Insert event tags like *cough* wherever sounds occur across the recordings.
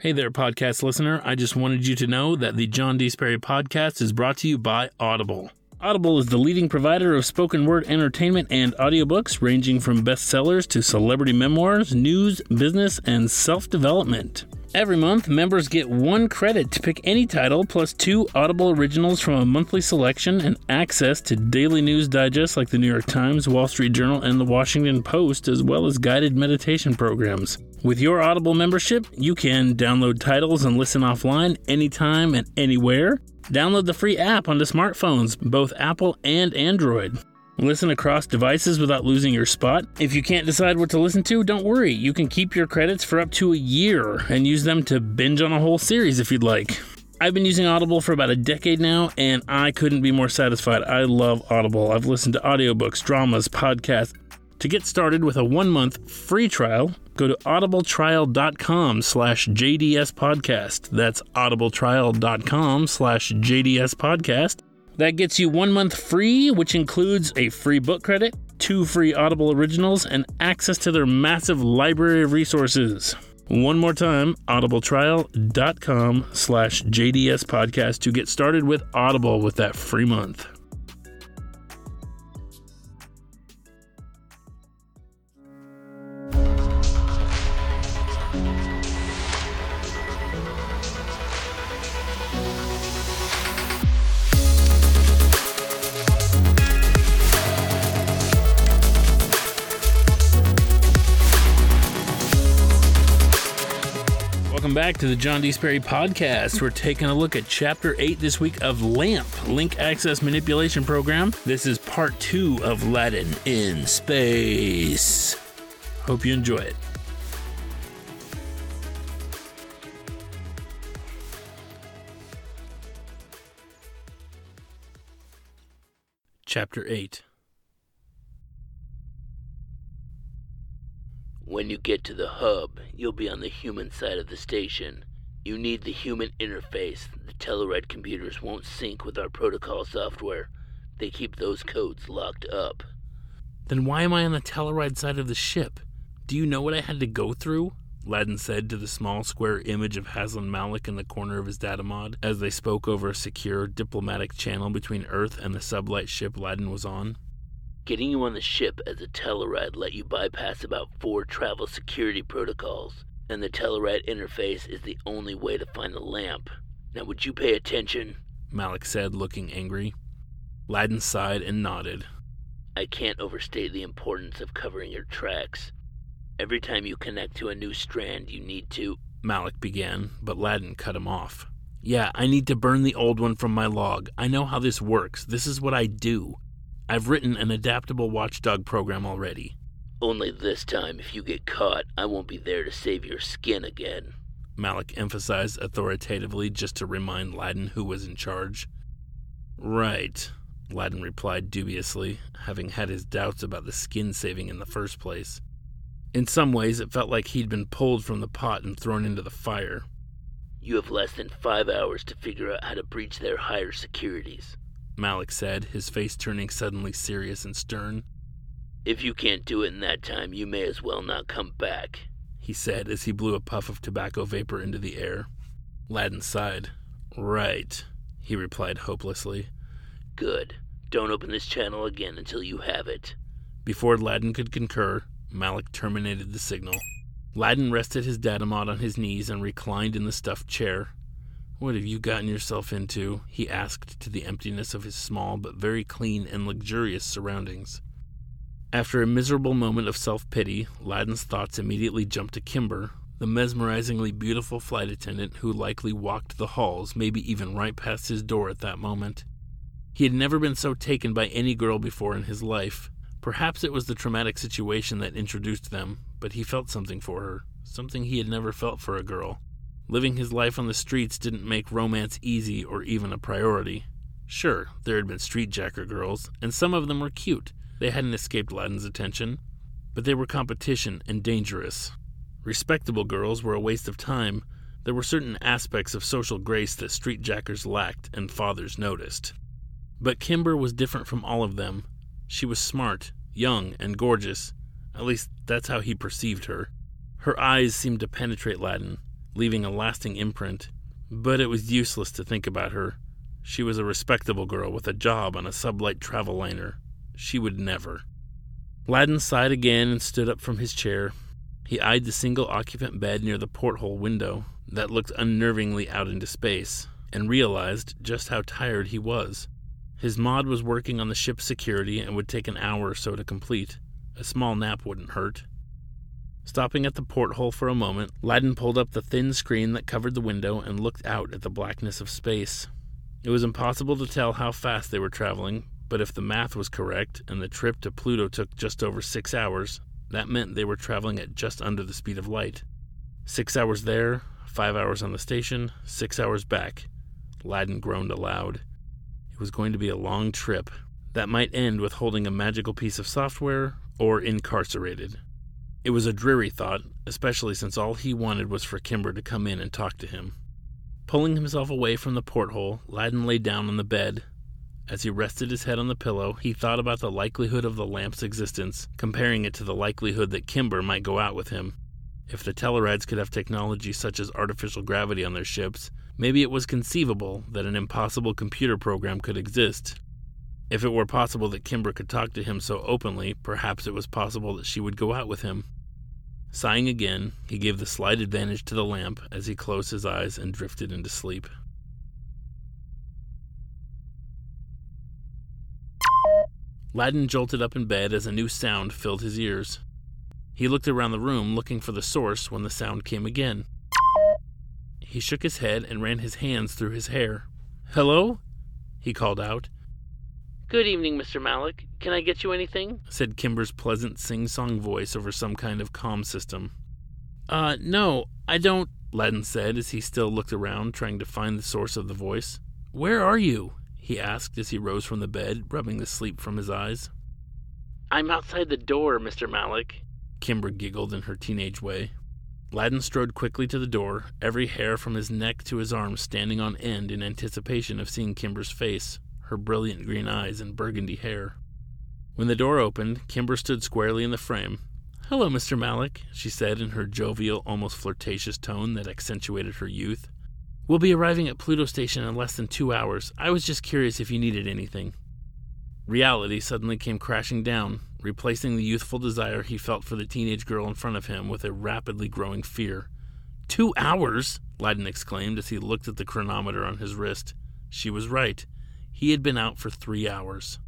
Hey there, podcast listener. I just wanted you to know that the John D. Sperry podcast is brought to you by Audible. Audible is the leading provider of spoken word entertainment and audiobooks, ranging from bestsellers to celebrity memoirs, news, business, and self development. Every month, members get one credit to pick any title, plus two Audible originals from a monthly selection, and access to daily news digests like the New York Times, Wall Street Journal, and the Washington Post, as well as guided meditation programs. With your Audible membership, you can download titles and listen offline anytime and anywhere. Download the free app onto smartphones, both Apple and Android. Listen across devices without losing your spot. If you can't decide what to listen to, don't worry. You can keep your credits for up to a year and use them to binge on a whole series if you'd like. I've been using Audible for about a decade now, and I couldn't be more satisfied. I love Audible. I've listened to audiobooks, dramas, podcasts. To get started with a one-month free trial, go to audibletrial.com slash JDS podcast. That's audibletrial.com slash JDS podcast. That gets you one month free, which includes a free book credit, two free Audible originals, and access to their massive library of resources. One more time, audibletrial.com slash JDS podcast to get started with Audible with that free month. Back to the John D. Sperry podcast. We're taking a look at chapter 8 this week of LAMP, Link Access Manipulation Program. This is part 2 of Laddin in Space. Hope you enjoy it. Chapter 8 When you get to the hub, you'll be on the human side of the station. You need the human interface. The Tellarite computers won't sync with our protocol software. They keep those codes locked up. Then why am I on the Tellaride side of the ship? Do you know what I had to go through? Laddin said to the small square image of Haslan Malik in the corner of his data mod as they spoke over a secure diplomatic channel between Earth and the sublight ship Laddin was on. Getting you on the ship as a Tellarite let you bypass about four travel security protocols, and the Tellarite interface is the only way to find the lamp. Now, would you pay attention? Malik said, looking angry. Laddin sighed and nodded. I can't overstate the importance of covering your tracks. Every time you connect to a new strand, you need to. Malik began, but Laddin cut him off. Yeah, I need to burn the old one from my log. I know how this works. This is what I do. I've written an adaptable watchdog program already. Only this time, if you get caught, I won't be there to save your skin again. Malik emphasized authoritatively just to remind Laddin who was in charge. Right, Laddin replied dubiously, having had his doubts about the skin saving in the first place. In some ways, it felt like he'd been pulled from the pot and thrown into the fire. You have less than five hours to figure out how to breach their higher securities, Malik said, his face turning suddenly serious and stern. If you can't do it in that time, you may as well not come back, he said as he blew a puff of tobacco vapor into the air. Laddin sighed. Right, he replied hopelessly. Good. Don't open this channel again until you have it. Before Laddin could concur, Malik terminated the signal. Laddin rested his datamod on his knees and reclined in the stuffed chair. What have you gotten yourself into? he asked to the emptiness of his small but very clean and luxurious surroundings. After a miserable moment of self pity, Laddin's thoughts immediately jumped to Kimber, the mesmerizingly beautiful flight attendant who likely walked the halls, maybe even right past his door at that moment. He had never been so taken by any girl before in his life. Perhaps it was the traumatic situation that introduced them, but he felt something for her, something he had never felt for a girl. Living his life on the streets didn't make romance easy or even a priority. Sure, there had been street jacker girls, and some of them were cute. They hadn't escaped Laddin's attention, but they were competition and dangerous. Respectable girls were a waste of time. There were certain aspects of social grace that street jackers lacked and fathers noticed. But Kimber was different from all of them. She was smart, young, and gorgeous. At least that's how he perceived her. Her eyes seemed to penetrate Laddin. Leaving a lasting imprint. But it was useless to think about her. She was a respectable girl with a job on a sublight travel liner. She would never. Laddin sighed again and stood up from his chair. He eyed the single occupant bed near the porthole window that looked unnervingly out into space and realized just how tired he was. His mod was working on the ship's security and would take an hour or so to complete. A small nap wouldn't hurt. Stopping at the porthole for a moment, Laddin pulled up the thin screen that covered the window and looked out at the blackness of space. It was impossible to tell how fast they were traveling, but if the math was correct and the trip to Pluto took just over six hours, that meant they were traveling at just under the speed of light. Six hours there, five hours on the station, six hours back. Laddin groaned aloud. It was going to be a long trip that might end with holding a magical piece of software or incarcerated. It was a dreary thought, especially since all he wanted was for Kimber to come in and talk to him. Pulling himself away from the porthole, Laddin lay down on the bed. As he rested his head on the pillow, he thought about the likelihood of the lamp's existence, comparing it to the likelihood that Kimber might go out with him. If the Tellarides could have technology such as artificial gravity on their ships, maybe it was conceivable that an impossible computer program could exist. If it were possible that Kimber could talk to him so openly, perhaps it was possible that she would go out with him. Sighing again, he gave the slight advantage to the lamp as he closed his eyes and drifted into sleep. Laddin jolted up in bed as a new sound filled his ears. He looked around the room looking for the source when the sound came again. He shook his head and ran his hands through his hair. Hello? he called out. Good evening, Mr. Malik. Can I get you anything? said Kimber's pleasant sing song voice over some kind of comm system. Uh, no, I don't, Laddin said as he still looked around, trying to find the source of the voice. Where are you? he asked as he rose from the bed, rubbing the sleep from his eyes. I'm outside the door, Mr. Malik. Kimber giggled in her teenage way. Laddin strode quickly to the door, every hair from his neck to his arms standing on end in anticipation of seeing Kimber's face, her brilliant green eyes and burgundy hair. When the door opened, Kimber stood squarely in the frame. Hello, Mr. Malik, she said in her jovial, almost flirtatious tone that accentuated her youth. We'll be arriving at Pluto Station in less than two hours. I was just curious if you needed anything. Reality suddenly came crashing down, replacing the youthful desire he felt for the teenage girl in front of him with a rapidly growing fear. Two hours? Laddin exclaimed as he looked at the chronometer on his wrist. She was right. He had been out for three hours.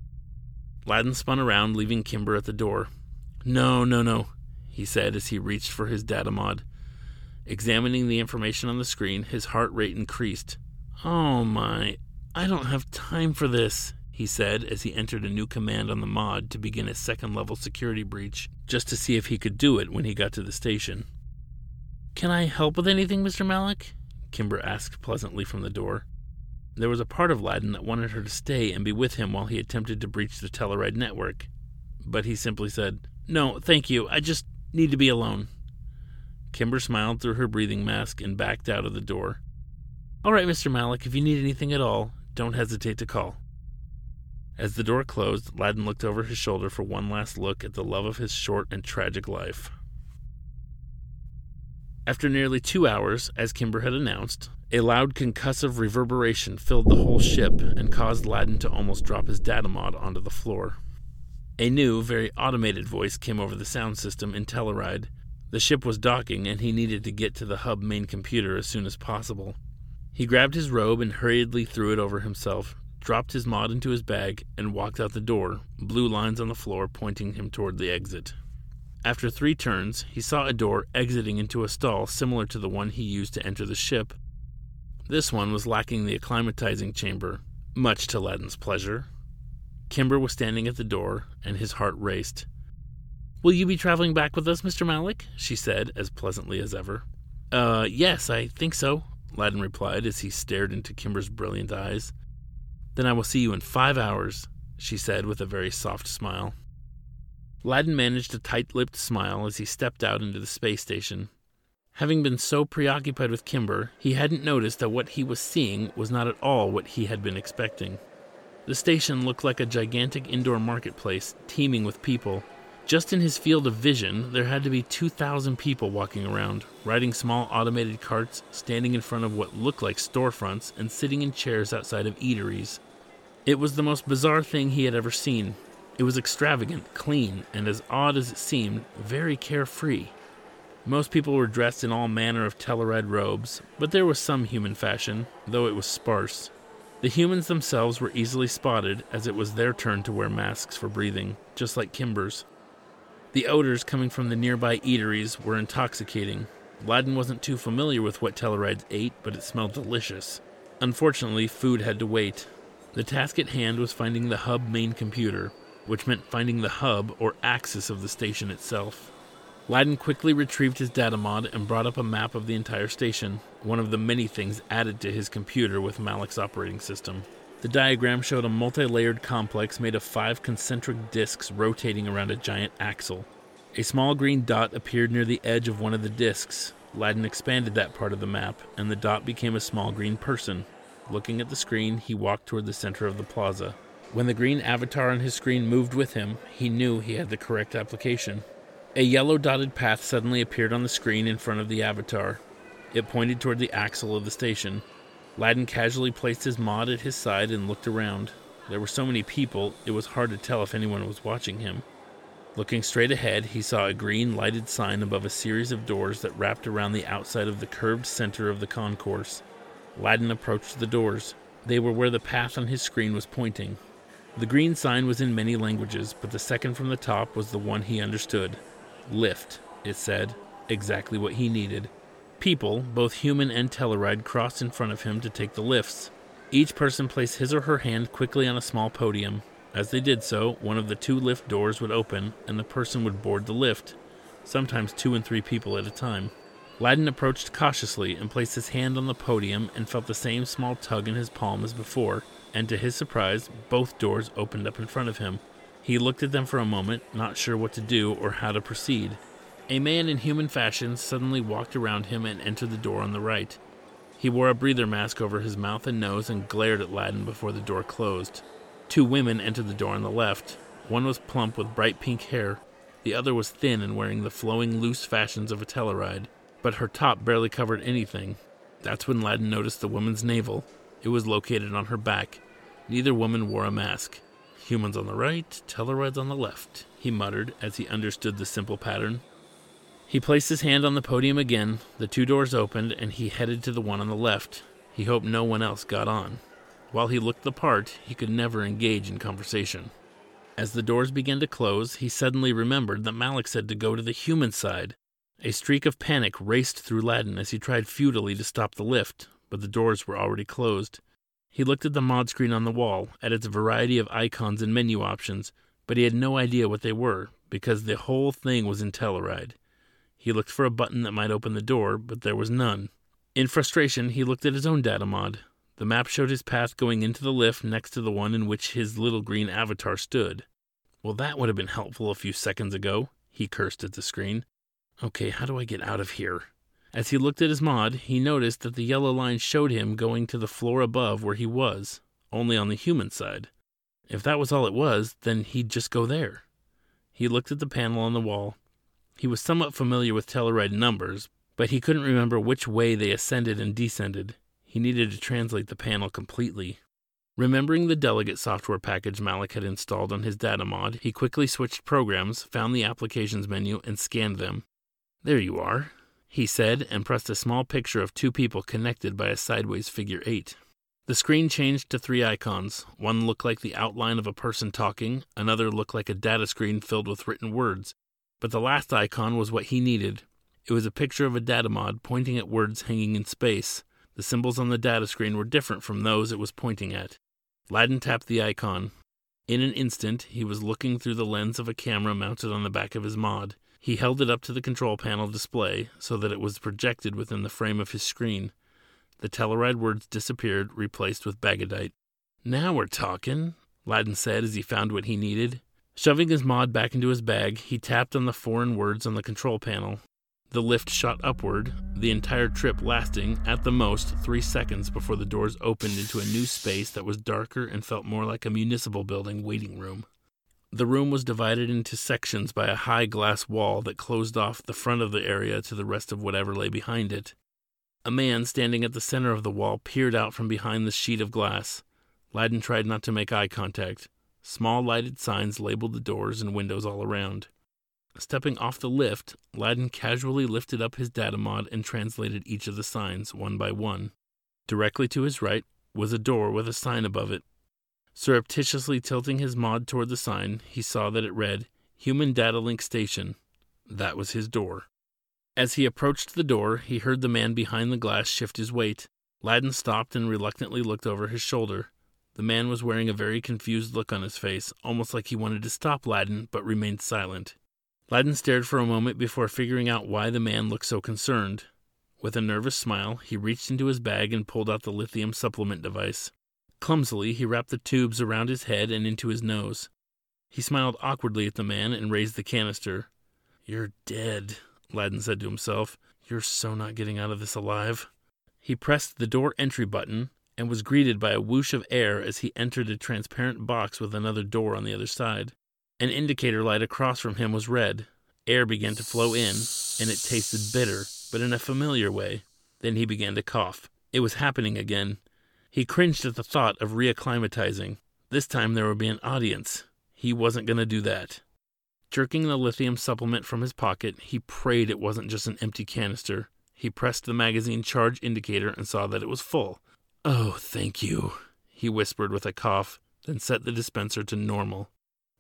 Laddin spun around, leaving Kimber at the door. No, no, no, he said as he reached for his datamod. Examining the information on the screen, his heart rate increased. Oh my, I don't have time for this, he said as he entered a new command on the mod to begin a second level security breach, just to see if he could do it when he got to the station. Can I help with anything, Mr. Malik? Kimber asked pleasantly from the door. There was a part of Laddin that wanted her to stay and be with him while he attempted to breach the Tellaride network, but he simply said, No, thank you, I just need to be alone. Kimber smiled through her breathing mask and backed out of the door. All right, Mr. Malik, if you need anything at all, don't hesitate to call. As the door closed, Laddin looked over his shoulder for one last look at the love of his short and tragic life. After nearly two hours, as Kimber had announced, a loud concussive reverberation filled the whole ship and caused Laddin to almost drop his datamod onto the floor. A new, very automated voice came over the sound system in Telluride. The ship was docking, and he needed to get to the hub main computer as soon as possible. He grabbed his robe and hurriedly threw it over himself, dropped his mod into his bag, and walked out the door, blue lines on the floor pointing him toward the exit. After three turns, he saw a door exiting into a stall similar to the one he used to enter the ship. This one was lacking the acclimatizing chamber, much to Laddin's pleasure. Kimber was standing at the door, and his heart raced. Will you be traveling back with us, Mr. Malik? she said, as pleasantly as ever. Uh, yes, I think so, Laddin replied as he stared into Kimber's brilliant eyes. Then I will see you in five hours, she said with a very soft smile. Laddin managed a tight lipped smile as he stepped out into the space station. Having been so preoccupied with Kimber, he hadn't noticed that what he was seeing was not at all what he had been expecting. The station looked like a gigantic indoor marketplace teeming with people, Just in his field of vision, there had to be 2,000 people walking around, riding small automated carts, standing in front of what looked like storefronts, and sitting in chairs outside of eateries. It was the most bizarre thing he had ever seen. It was extravagant, clean, and as odd as it seemed, very carefree. Most people were dressed in all manner of Telluride robes, but there was some human fashion, though it was sparse. The humans themselves were easily spotted, as it was their turn to wear masks for breathing, just like Kimber's. The odors coming from the nearby eateries were intoxicating. Laddin wasn't too familiar with what Tellurides ate, but it smelled delicious. Unfortunately, food had to wait. The task at hand was finding the hub main computer, which meant finding the hub or axis of the station itself. Laddin quickly retrieved his data mod and brought up a map of the entire station, one of the many things added to his computer with Malik's operating system. The diagram showed a multi layered complex made of five concentric disks rotating around a giant axle. A small green dot appeared near the edge of one of the disks. Laddin expanded that part of the map, and the dot became a small green person. Looking at the screen, he walked toward the center of the plaza. When the green avatar on his screen moved with him, he knew he had the correct application. A yellow dotted path suddenly appeared on the screen in front of the avatar. It pointed toward the axle of the station. Laddin casually placed his mod at his side and looked around. There were so many people, it was hard to tell if anyone was watching him. Looking straight ahead, he saw a green lighted sign above a series of doors that wrapped around the outside of the curved center of the concourse. Laddin approached the doors. They were where the path on his screen was pointing. The green sign was in many languages, but the second from the top was the one he understood. Lift, it said, exactly what he needed. People, both human and Telluride, crossed in front of him to take the lifts. Each person placed his or her hand quickly on a small podium. As they did so, one of the two lift doors would open and the person would board the lift, sometimes two and three people at a time. Laddin approached cautiously and placed his hand on the podium and felt the same small tug in his palm as before, and to his surprise, both doors opened up in front of him. He looked at them for a moment, not sure what to do or how to proceed. A man in human fashion suddenly walked around him and entered the door on the right. He wore a breather mask over his mouth and nose and glared at Laddin before the door closed. Two women entered the door on the left. One was plump with bright pink hair, the other was thin and wearing the flowing, loose fashions of a Telluride, but her top barely covered anything. That's when Laddin noticed the woman's navel. It was located on her back. Neither woman wore a mask. Humans on the right, Tellurides on the left, he muttered as he understood the simple pattern. He placed his hand on the podium again, the two doors opened, and he headed to the one on the left. He hoped no one else got on. While he looked the part, he could never engage in conversation. As the doors began to close, he suddenly remembered that Malik said to go to the human side. A streak of panic raced through Laddin as he tried futilely to stop the lift, but the doors were already closed. He looked at the mod screen on the wall, at its variety of icons and menu options, but he had no idea what they were, because the whole thing was in Telluride. He looked for a button that might open the door, but there was none. In frustration, he looked at his own data mod. The map showed his path going into the lift next to the one in which his little green avatar stood. Well, that would have been helpful a few seconds ago, he cursed at the screen. Okay, how do I get out of here? As he looked at his mod, he noticed that the yellow line showed him going to the floor above where he was, only on the human side. If that was all it was, then he'd just go there. He looked at the panel on the wall. He was somewhat familiar with Telluride numbers, but he couldn't remember which way they ascended and descended. He needed to translate the panel completely. Remembering the delegate software package Malik had installed on his data mod, he quickly switched programs, found the applications menu, and scanned them. There you are, he said, and pressed a small picture of two people connected by a sideways figure eight. The screen changed to three icons. One looked like the outline of a person talking, another looked like a data screen filled with written words. But the last icon was what he needed. It was a picture of a data mod pointing at words hanging in space. The symbols on the data screen were different from those it was pointing at. Laddin tapped the icon. In an instant, he was looking through the lens of a camera mounted on the back of his mod. He held it up to the control panel display so that it was projected within the frame of his screen. The Telluride words disappeared, replaced with Bagadite. Now we're talking, Laddin said as he found what he needed. Shoving his mod back into his bag, he tapped on the foreign words on the control panel. The lift shot upward, the entire trip lasting, at the most, three seconds before the doors opened into a new space that was darker and felt more like a municipal building waiting room. The room was divided into sections by a high glass wall that closed off the front of the area to the rest of whatever lay behind it. A man standing at the center of the wall peered out from behind the sheet of glass. Laddin tried not to make eye contact. Small lighted signs labeled the doors and windows all around. Stepping off the lift, Laddin casually lifted up his datamod and translated each of the signs one by one. Directly to his right was a door with a sign above it. Surreptitiously tilting his mod toward the sign, he saw that it read, Human Data Link Station. That was his door. As he approached the door, he heard the man behind the glass shift his weight. Laddin stopped and reluctantly looked over his shoulder. The man was wearing a very confused look on his face, almost like he wanted to stop Laddin, but remained silent. Laddin stared for a moment before figuring out why the man looked so concerned. With a nervous smile, he reached into his bag and pulled out the lithium supplement device. Clumsily, he wrapped the tubes around his head and into his nose. He smiled awkwardly at the man and raised the canister. You're dead, Laddin said to himself. You're so not getting out of this alive. He pressed the door entry button and was greeted by a whoosh of air as he entered a transparent box with another door on the other side. An indicator light across from him was red. Air began to flow in, and it tasted bitter, but in a familiar way. Then he began to cough. It was happening again. He cringed at the thought of reacclimatizing. This time there would be an audience. He wasn't going to do that. Jerking the lithium supplement from his pocket, he prayed it wasn't just an empty canister. He pressed the magazine charge indicator and saw that it was full. Oh, thank you, he whispered with a cough, then set the dispenser to normal.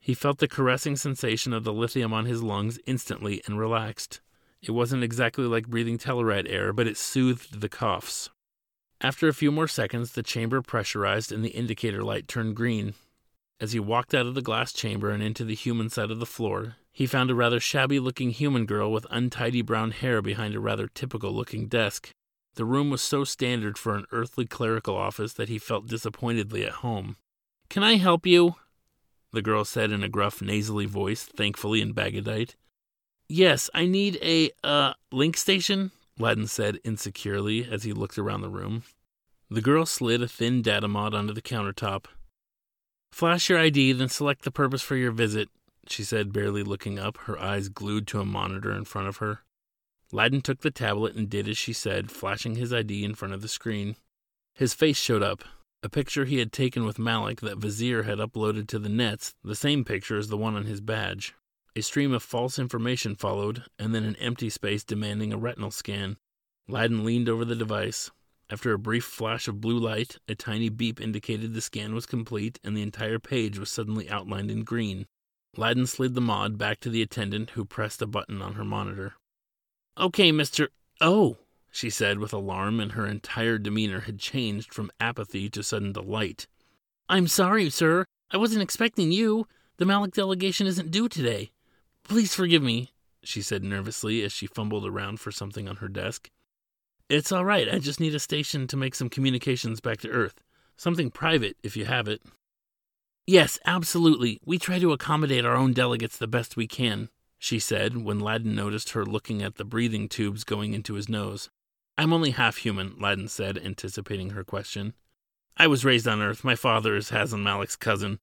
He felt the caressing sensation of the lithium on his lungs instantly and relaxed. It wasn't exactly like breathing Telluride air, but it soothed the coughs. After a few more seconds, the chamber pressurized and the indicator light turned green. As he walked out of the glass chamber and into the human side of the floor, he found a rather shabby looking human girl with untidy brown hair behind a rather typical looking desk. The room was so standard for an earthly clerical office that he felt disappointedly at home. Can I help you? The girl said in a gruff, nasally voice, thankfully in Bagadite. Yes, I need a, uh, link station, Laddin said insecurely as he looked around the room. The girl slid a thin data mod onto the countertop. Flash your ID, then select the purpose for your visit, she said, barely looking up, her eyes glued to a monitor in front of her. Laddin took the tablet and did as she said, flashing his ID in front of the screen. His face showed up, a picture he had taken with Malik that Vizier had uploaded to the nets, the same picture as the one on his badge. A stream of false information followed, and then an empty space demanding a retinal scan. Laddin leaned over the device. After a brief flash of blue light, a tiny beep indicated the scan was complete and the entire page was suddenly outlined in green. Laddin slid the mod back to the attendant who pressed a button on her monitor. Okay, Mr. Oh, she said with alarm, and her entire demeanor had changed from apathy to sudden delight. I'm sorry, sir. I wasn't expecting you. The Malik delegation isn't due today. Please forgive me, she said nervously as she fumbled around for something on her desk. It's all right. I just need a station to make some communications back to Earth. Something private, if you have it. Yes, absolutely. We try to accommodate our own delegates the best we can, she said when Laddin noticed her looking at the breathing tubes going into his nose. I'm only half human, Laddin said, anticipating her question. I was raised on Earth. My father is Hasan Malik's cousin.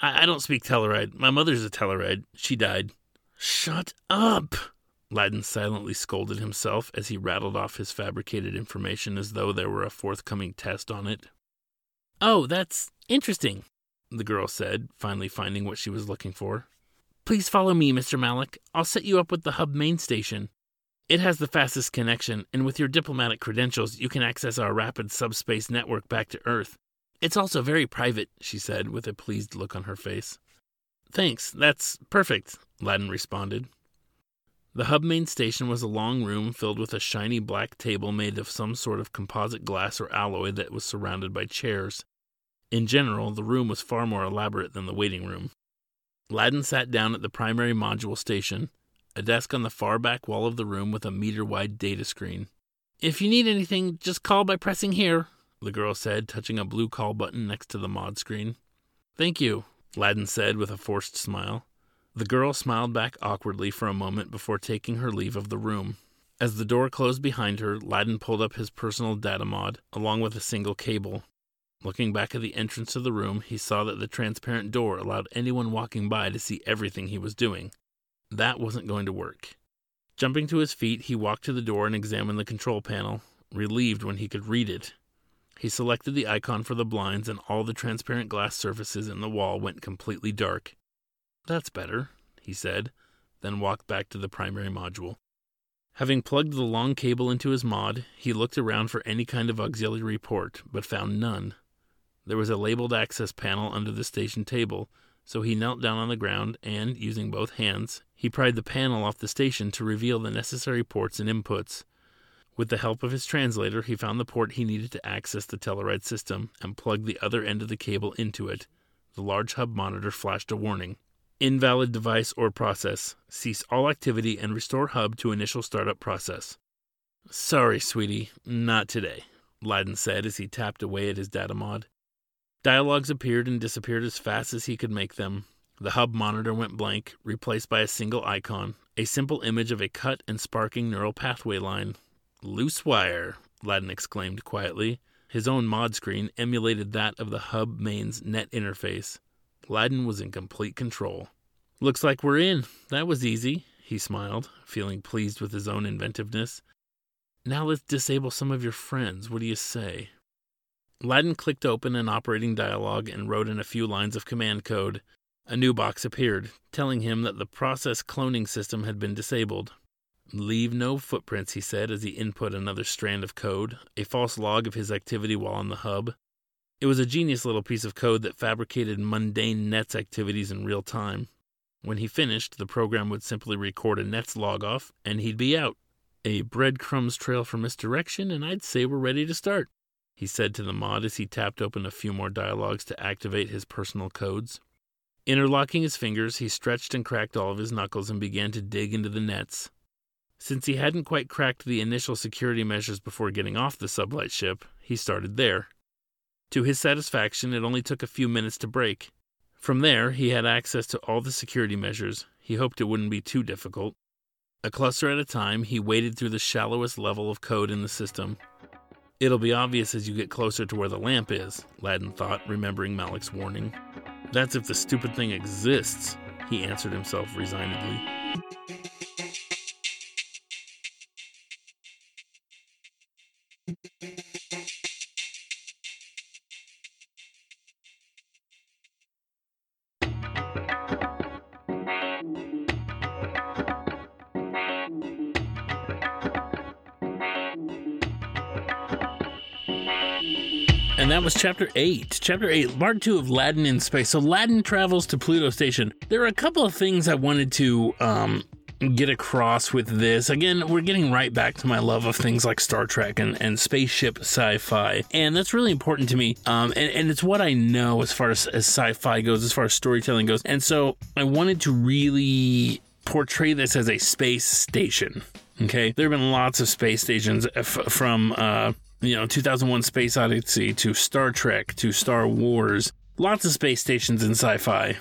I, I don't speak Tellaride. My mother's a Tellaride. She died. Shut up! Laddin silently scolded himself as he rattled off his fabricated information as though there were a forthcoming test on it. Oh, that's interesting, the girl said, finally finding what she was looking for. Please follow me, Mr. Malik. I'll set you up with the hub main station. It has the fastest connection, and with your diplomatic credentials, you can access our rapid subspace network back to Earth. It's also very private, she said, with a pleased look on her face. Thanks, that's perfect, Laddin responded. The hub main station was a long room filled with a shiny black table made of some sort of composite glass or alloy that was surrounded by chairs. In general, the room was far more elaborate than the waiting room. Laddin sat down at the primary module station, a desk on the far back wall of the room with a meter wide data screen. If you need anything, just call by pressing here, the girl said, touching a blue call button next to the mod screen. Thank you, Laddin said with a forced smile. The girl smiled back awkwardly for a moment before taking her leave of the room. As the door closed behind her, Laddin pulled up his personal data mod, along with a single cable. Looking back at the entrance to the room, he saw that the transparent door allowed anyone walking by to see everything he was doing. That wasn't going to work. Jumping to his feet, he walked to the door and examined the control panel, relieved when he could read it. He selected the icon for the blinds, and all the transparent glass surfaces in the wall went completely dark. That's better, he said, then walked back to the primary module. Having plugged the long cable into his mod, he looked around for any kind of auxiliary port, but found none. There was a labeled access panel under the station table, so he knelt down on the ground and, using both hands, he pried the panel off the station to reveal the necessary ports and inputs. With the help of his translator, he found the port he needed to access the Telluride system and plugged the other end of the cable into it. The large hub monitor flashed a warning. Invalid device or process. Cease all activity and restore hub to initial startup process. Sorry, sweetie, not today, Laddin said as he tapped away at his data mod. Dialogues appeared and disappeared as fast as he could make them. The hub monitor went blank, replaced by a single icon, a simple image of a cut and sparking neural pathway line. Loose wire, Laddin exclaimed quietly. His own mod screen emulated that of the hub main's net interface. Laddin was in complete control. Looks like we're in. That was easy, he smiled, feeling pleased with his own inventiveness. Now let's disable some of your friends. What do you say? Laddin clicked open an operating dialog and wrote in a few lines of command code. A new box appeared, telling him that the process cloning system had been disabled. Leave no footprints, he said as he input another strand of code, a false log of his activity while on the hub. It was a genius little piece of code that fabricated mundane Nets activities in real time. When he finished, the program would simply record a Nets log off, and he'd be out. A breadcrumbs trail for misdirection, and I'd say we're ready to start he said to the mod as he tapped open a few more dialogues to activate his personal codes. Interlocking his fingers, he stretched and cracked all of his knuckles and began to dig into the nets. Since he hadn't quite cracked the initial security measures before getting off the sublight ship, he started there. To his satisfaction, it only took a few minutes to break. From there, he had access to all the security measures. He hoped it wouldn't be too difficult. A cluster at a time, he waded through the shallowest level of code in the system. It'll be obvious as you get closer to where the lamp is, Laddin thought, remembering Malik's warning. That's if the stupid thing exists, he answered himself resignedly. And that was chapter 8. Chapter 8, part 2 of Laddin in Space. So Laddin travels to Pluto Station. There are a couple of things I wanted to um, get across with this. Again, we're getting right back to my love of things like Star Trek and, and spaceship sci fi. And that's really important to me. Um, and, and it's what I know as far as, as sci fi goes, as far as storytelling goes. And so I wanted to really portray this as a space station. Okay. There have been lots of space stations f- from, uh, you know, 2001 Space Odyssey to Star Trek to Star Wars. Lots of space stations in sci fi.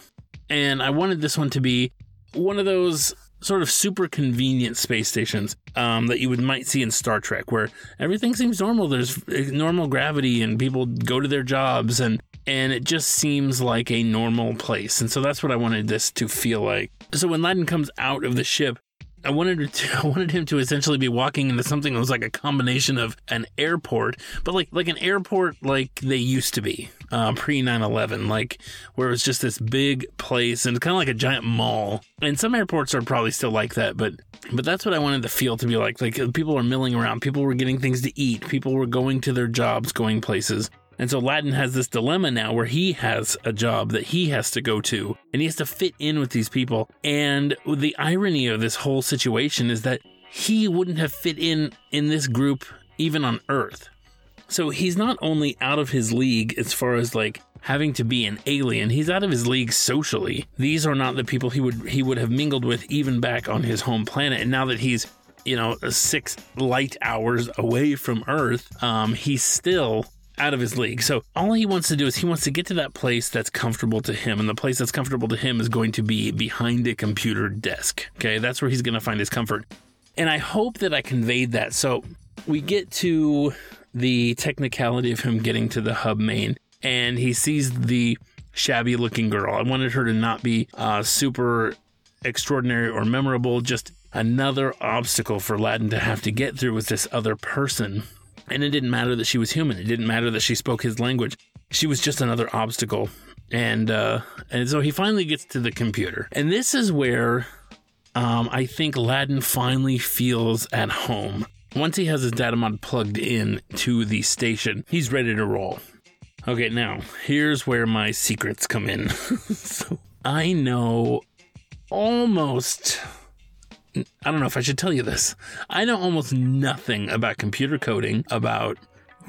And I wanted this one to be one of those sort of super convenient space stations um, that you would might see in Star Trek, where everything seems normal. There's normal gravity, and people go to their jobs, and and it just seems like a normal place. And so that's what I wanted this to feel like. So when Laddin comes out of the ship, I wanted to, *laughs* I wanted him to essentially be walking into something that was like a combination of an airport, but like like an airport like they used to be uh, pre 9/11, like where it was just this big place and kind of like a giant mall. And some airports are probably still like that, but but that's what I wanted the feel to be like. Like people were milling around, people were getting things to eat, people were going to their jobs, going places. And so Laddin has this dilemma now where he has a job that he has to go to and he has to fit in with these people. And the irony of this whole situation is that he wouldn't have fit in in this group even on Earth. So he's not only out of his league as far as like having to be an alien, he's out of his league socially. These are not the people he would he would have mingled with even back on his home planet. And now that he's you know six light hours away from Earth, um, he's still out of his league. So all he wants to do is he wants to get to that place that's comfortable to him. And the place that's comfortable to him is going to be behind a computer desk. Okay. That's where he's going to find his comfort. And I hope that I conveyed that. So we get to the technicality of him getting to the hub main. and he sees the shabby looking girl. I wanted her to not be uh, super extraordinary or memorable, just another obstacle for Aladdin to have to get through with this other person. And it didn't matter that she was human. It didn't matter that she spoke his language. She was just another obstacle. And uh, and so he finally gets to the computer. And this is where um, I think Aladdin finally feels at home. Once he has his data mod plugged in to the station, he's ready to roll. Okay, now here's where my secrets come in. *laughs* so I know almost I don't know if I should tell you this. I know almost nothing about computer coding, about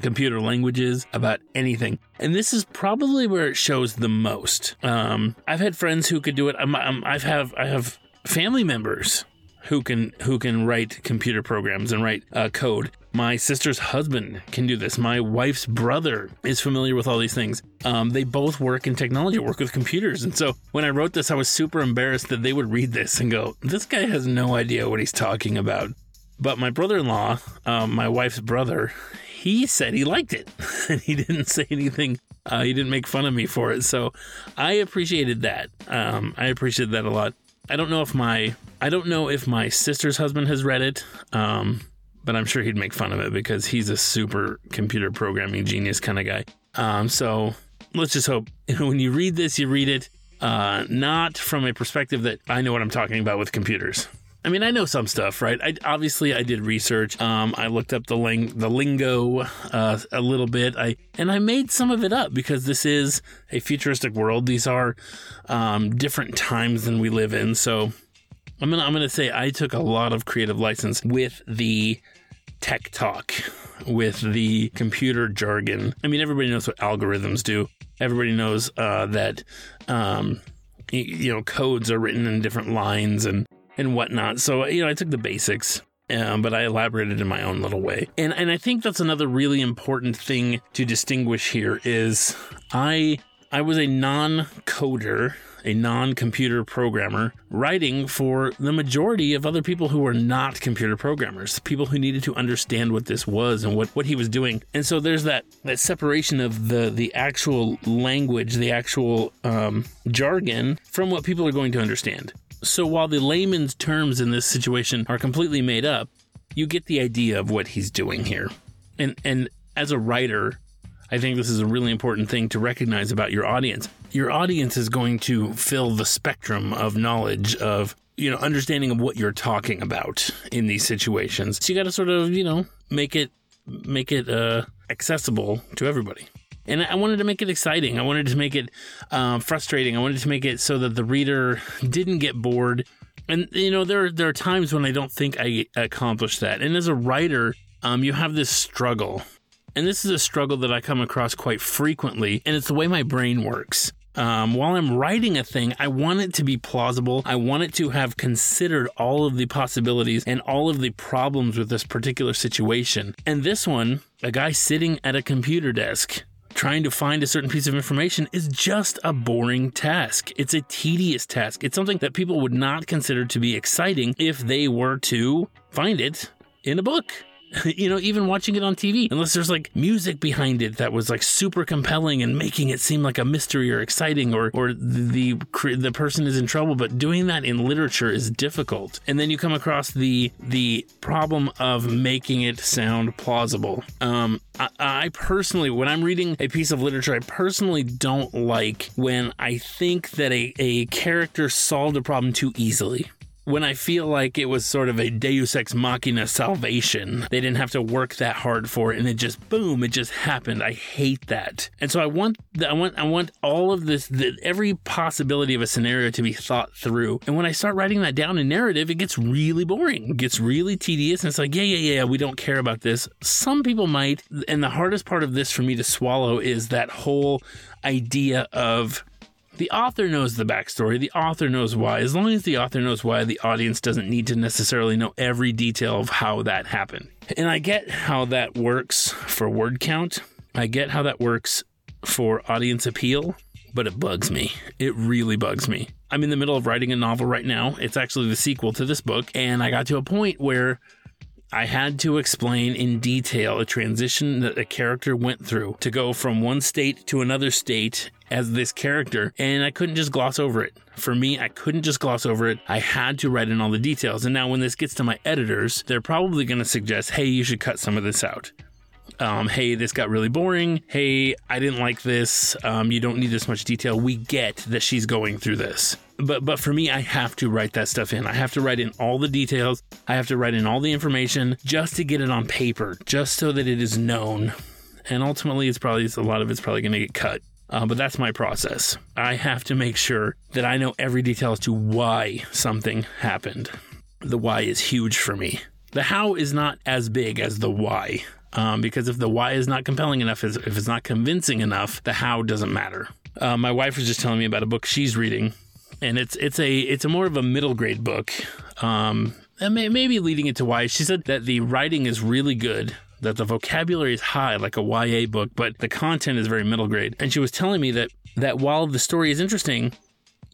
computer languages, about anything. And this is probably where it shows the most. Um, I've had friends who could do it. I'm, I'm, I've have I have family members who can who can write computer programs and write uh, code. My sister's husband can do this. My wife's brother is familiar with all these things. Um, they both work in technology, work with computers. And so when I wrote this, I was super embarrassed that they would read this and go, this guy has no idea what he's talking about. But my brother in law, um, my wife's brother, he said he liked it *laughs* and he didn't say anything. Uh, he didn't make fun of me for it. So I appreciated that. Um, I appreciated that a lot. I don't know if my I don't know if my sister's husband has read it. Um, but I'm sure he'd make fun of it because he's a super computer programming genius kind of guy. Um, so let's just hope *laughs* when you read this, you read it uh, not from a perspective that I know what I'm talking about with computers. I mean, I know some stuff, right? I obviously I did research. Um, I looked up the ling- the lingo uh, a little bit. I and I made some of it up because this is a futuristic world. These are um, different times than we live in. So I'm gonna I'm gonna say I took a lot of creative license with the tech talk with the computer jargon. I mean, everybody knows what algorithms do. Everybody knows uh, that um, you know codes are written in different lines and and whatnot. So you know, I took the basics. Um, but I elaborated in my own little way, and and I think that's another really important thing to distinguish here is I I was a non-coder a non computer programmer, writing for the majority of other people who were not computer programmers, people who needed to understand what this was and what, what he was doing. And so there's that, that separation of the, the actual language, the actual um, jargon from what people are going to understand. So while the layman's terms in this situation are completely made up, you get the idea of what he's doing here. And and as a writer, I think this is a really important thing to recognize about your audience. Your audience is going to fill the spectrum of knowledge of you know understanding of what you're talking about in these situations. So you got to sort of you know make it make it uh, accessible to everybody. And I wanted to make it exciting. I wanted to make it uh, frustrating. I wanted to make it so that the reader didn't get bored. And you know, there there are times when I don't think I accomplished that. And as a writer, um, you have this struggle and this is a struggle that I come across quite frequently, and it's the way my brain works. Um, while I'm writing a thing, I want it to be plausible. I want it to have considered all of the possibilities and all of the problems with this particular situation. And this one, a guy sitting at a computer desk trying to find a certain piece of information is just a boring task. It's a tedious task. It's something that people would not consider to be exciting if they were to find it in a book. *laughs* you know, even watching it on TV, unless there's like music behind it that was like super compelling and making it seem like a mystery or exciting, or or the the person is in trouble. But doing that in literature is difficult. And then you come across the the problem of making it sound plausible. Um, I, I personally, when I'm reading a piece of literature, I personally don't like when I think that a, a character solved a problem too easily when I feel like it was sort of a Deus Ex Machina salvation. They didn't have to work that hard for it, and it just boom, it just happened. I hate that, and so I want, I want, I want all of this, the, every possibility of a scenario to be thought through. And when I start writing that down in narrative, it gets really boring, it gets really tedious, and it's like, yeah, yeah, yeah, we don't care about this. Some people might, and the hardest part of this for me to swallow is that whole idea of the author knows the backstory. The author knows why. As long as the author knows why, the audience doesn't need to necessarily know every detail of how that happened. And I get how that works for word count. I get how that works for audience appeal, but it bugs me. It really bugs me. I'm in the middle of writing a novel right now. It's actually the sequel to this book. And I got to a point where I had to explain in detail a transition that a character went through to go from one state to another state as this character, and I couldn't just gloss over it. For me, I couldn't just gloss over it. I had to write in all the details. And now, when this gets to my editors, they're probably going to suggest, hey, you should cut some of this out. Um, hey, this got really boring. Hey, I didn't like this. Um, you don't need this much detail. We get that she's going through this. But but for me, I have to write that stuff in. I have to write in all the details. I have to write in all the information just to get it on paper, just so that it is known. And ultimately, it's probably a lot of it's probably going to get cut. Uh, but that's my process. I have to make sure that I know every detail as to why something happened. The why is huge for me. The how is not as big as the why. Um, because if the why is not compelling enough, if it's not convincing enough, the how doesn't matter. Uh, my wife was just telling me about a book she's reading, and it's it's a it's a more of a middle grade book, um, and may, maybe leading it to why. She said that the writing is really good, that the vocabulary is high, like a YA book, but the content is very middle grade. And she was telling me that that while the story is interesting,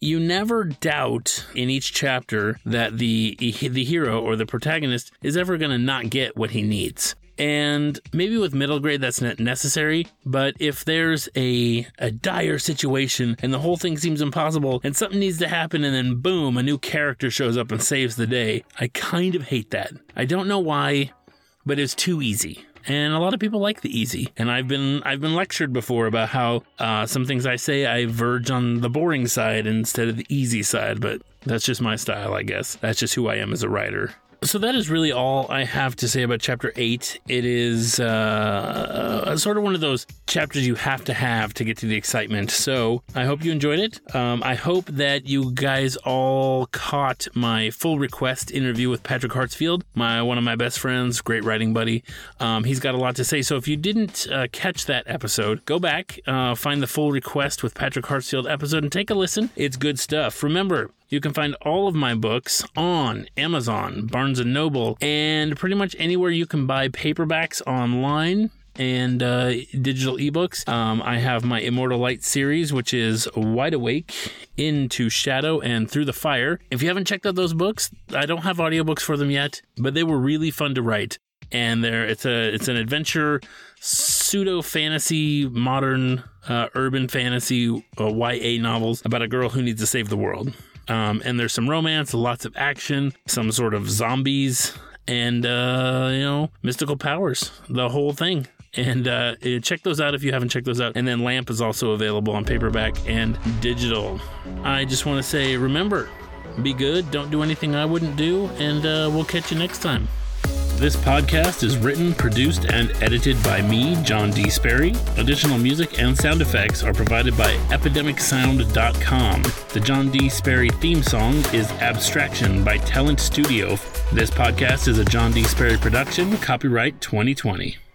you never doubt in each chapter that the the hero or the protagonist is ever going to not get what he needs. And maybe with middle grade that's not necessary, but if there's a a dire situation and the whole thing seems impossible and something needs to happen and then boom, a new character shows up and saves the day, I kind of hate that. I don't know why, but it's too easy and a lot of people like the easy. And I've been I've been lectured before about how uh, some things I say I verge on the boring side instead of the easy side, but that's just my style, I guess. That's just who I am as a writer. So that is really all I have to say about chapter eight. It is uh, sort of one of those chapters you have to have to get to the excitement. So I hope you enjoyed it. Um, I hope that you guys all caught my full request interview with Patrick Hartsfield, my one of my best friends, great writing buddy. Um, he's got a lot to say. So if you didn't uh, catch that episode, go back, uh, find the full request with Patrick Hartsfield episode, and take a listen. It's good stuff. Remember, you can find all of my books on Amazon, Barnes & Noble, and pretty much anywhere you can buy paperbacks online and uh, digital ebooks. Um, I have my Immortal Light series, which is Wide Awake, Into Shadow, and Through the Fire. If you haven't checked out those books, I don't have audiobooks for them yet, but they were really fun to write. And there, it's a it's an adventure, pseudo fantasy, modern uh, urban fantasy uh, YA novels about a girl who needs to save the world. Um, and there's some romance, lots of action, some sort of zombies, and, uh, you know, mystical powers, the whole thing. And uh, check those out if you haven't checked those out. And then Lamp is also available on paperback and digital. I just want to say remember, be good, don't do anything I wouldn't do, and uh, we'll catch you next time. This podcast is written, produced, and edited by me, John D. Sperry. Additional music and sound effects are provided by EpidemicSound.com. The John D. Sperry theme song is Abstraction by Talent Studio. This podcast is a John D. Sperry production, copyright 2020.